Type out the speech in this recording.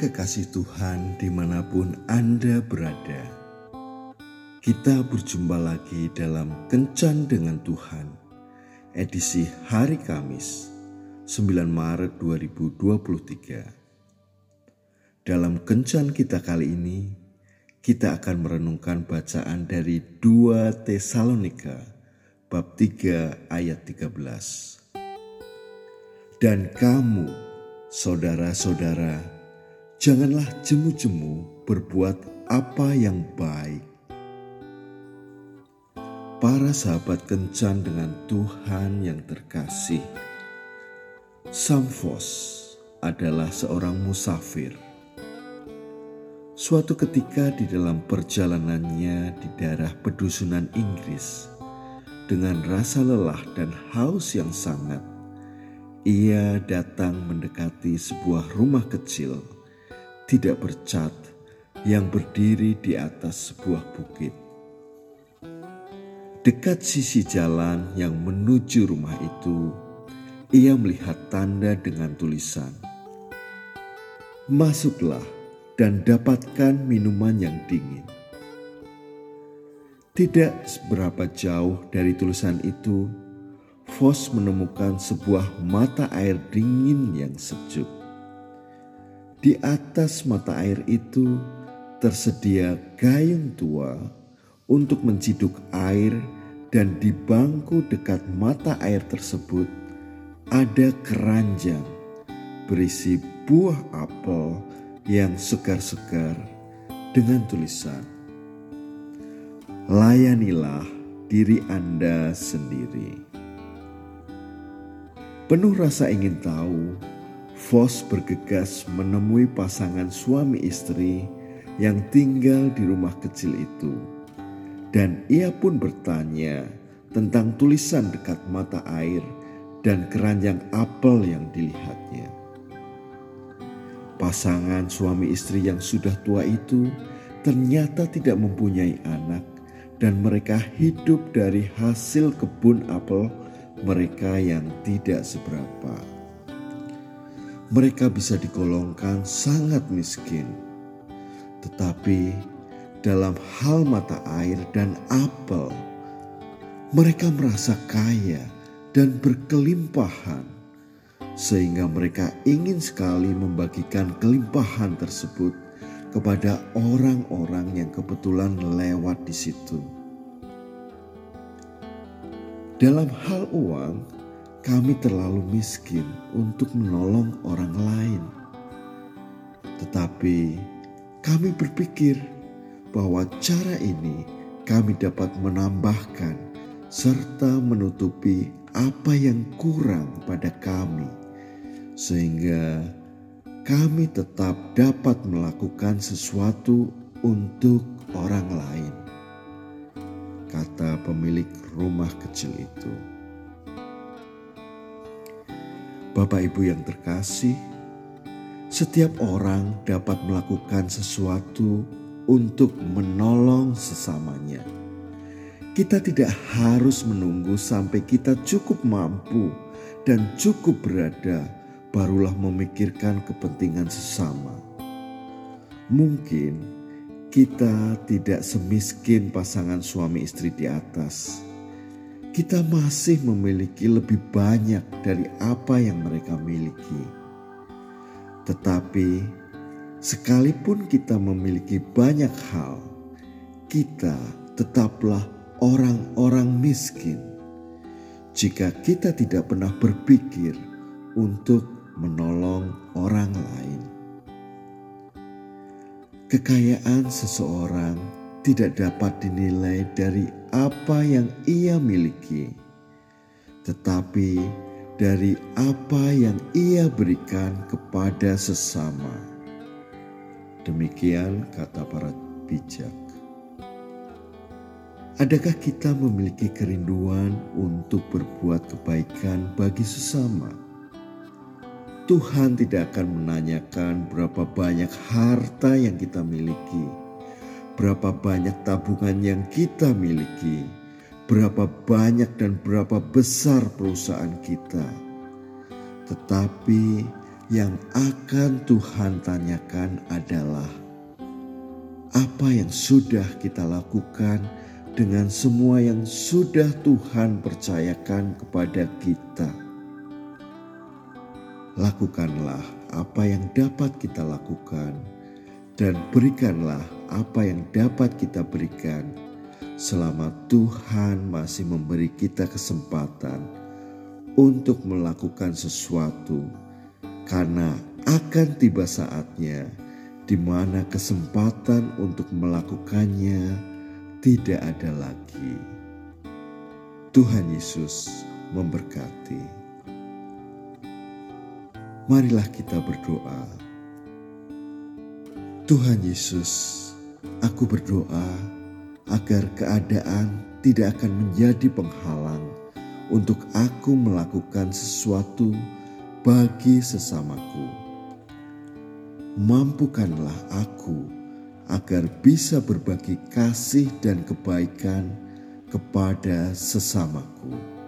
kekasih Tuhan di mana pun Anda berada, kita berjumpa lagi dalam Kencan dengan Tuhan, edisi hari Kamis, 9 Maret 2023. Dalam Kencan kita kali ini, kita akan merenungkan bacaan dari 2 Tesalonika, bab 3 ayat 13. Dan kamu, Saudara-saudara, janganlah jemu-jemu berbuat apa yang baik. Para sahabat kencan dengan Tuhan yang terkasih. Samfos adalah seorang musafir. Suatu ketika di dalam perjalanannya di daerah pedusunan Inggris, dengan rasa lelah dan haus yang sangat, ia datang mendekati sebuah rumah kecil, tidak bercat, yang berdiri di atas sebuah bukit. Dekat sisi jalan yang menuju rumah itu, ia melihat tanda dengan tulisan, "Masuklah dan dapatkan minuman yang dingin." Tidak seberapa jauh dari tulisan itu, Fos menemukan sebuah mata air dingin yang sejuk. Di atas mata air itu tersedia gayung tua untuk menciduk air dan di bangku dekat mata air tersebut ada keranjang berisi buah apel yang segar-segar dengan tulisan Layanilah diri Anda sendiri. Penuh rasa ingin tahu, Vos bergegas menemui pasangan suami istri yang tinggal di rumah kecil itu. Dan ia pun bertanya tentang tulisan dekat mata air dan keranjang apel yang dilihatnya. Pasangan suami istri yang sudah tua itu ternyata tidak mempunyai anak dan mereka hidup dari hasil kebun apel mereka yang tidak seberapa. Mereka bisa digolongkan sangat miskin, tetapi dalam hal mata air dan apel, mereka merasa kaya dan berkelimpahan, sehingga mereka ingin sekali membagikan kelimpahan tersebut kepada orang-orang yang kebetulan lewat di situ. Dalam hal uang, kami terlalu miskin untuk menolong orang lain. Tetapi kami berpikir bahwa cara ini kami dapat menambahkan serta menutupi apa yang kurang pada kami, sehingga kami tetap dapat melakukan sesuatu untuk orang lain kata pemilik rumah kecil itu. Bapak Ibu yang terkasih, setiap orang dapat melakukan sesuatu untuk menolong sesamanya. Kita tidak harus menunggu sampai kita cukup mampu dan cukup berada, barulah memikirkan kepentingan sesama. Mungkin kita tidak semiskin pasangan suami istri di atas. Kita masih memiliki lebih banyak dari apa yang mereka miliki. Tetapi, sekalipun kita memiliki banyak hal, kita tetaplah orang-orang miskin jika kita tidak pernah berpikir untuk menolong orang lain. Kekayaan seseorang tidak dapat dinilai dari apa yang ia miliki, tetapi dari apa yang ia berikan kepada sesama. Demikian kata para bijak. Adakah kita memiliki kerinduan untuk berbuat kebaikan bagi sesama? Tuhan tidak akan menanyakan berapa banyak harta yang kita miliki, berapa banyak tabungan yang kita miliki, berapa banyak dan berapa besar perusahaan kita. Tetapi yang akan Tuhan tanyakan adalah apa yang sudah kita lakukan dengan semua yang sudah Tuhan percayakan kepada kita. Lakukanlah apa yang dapat kita lakukan, dan berikanlah apa yang dapat kita berikan, selama Tuhan masih memberi kita kesempatan untuk melakukan sesuatu, karena akan tiba saatnya di mana kesempatan untuk melakukannya tidak ada lagi. Tuhan Yesus memberkati. Marilah kita berdoa. Tuhan Yesus, aku berdoa agar keadaan tidak akan menjadi penghalang untuk aku melakukan sesuatu bagi sesamaku mampukanlah aku agar bisa berbagi kasih dan kebaikan kepada sesamaku.